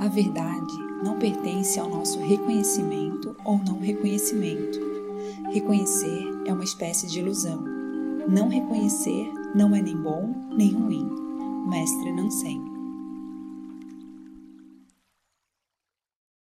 A verdade não pertence ao nosso reconhecimento ou não reconhecimento. Reconhecer é uma espécie de ilusão. Não reconhecer não é nem bom nem ruim. Mestre não Nansen.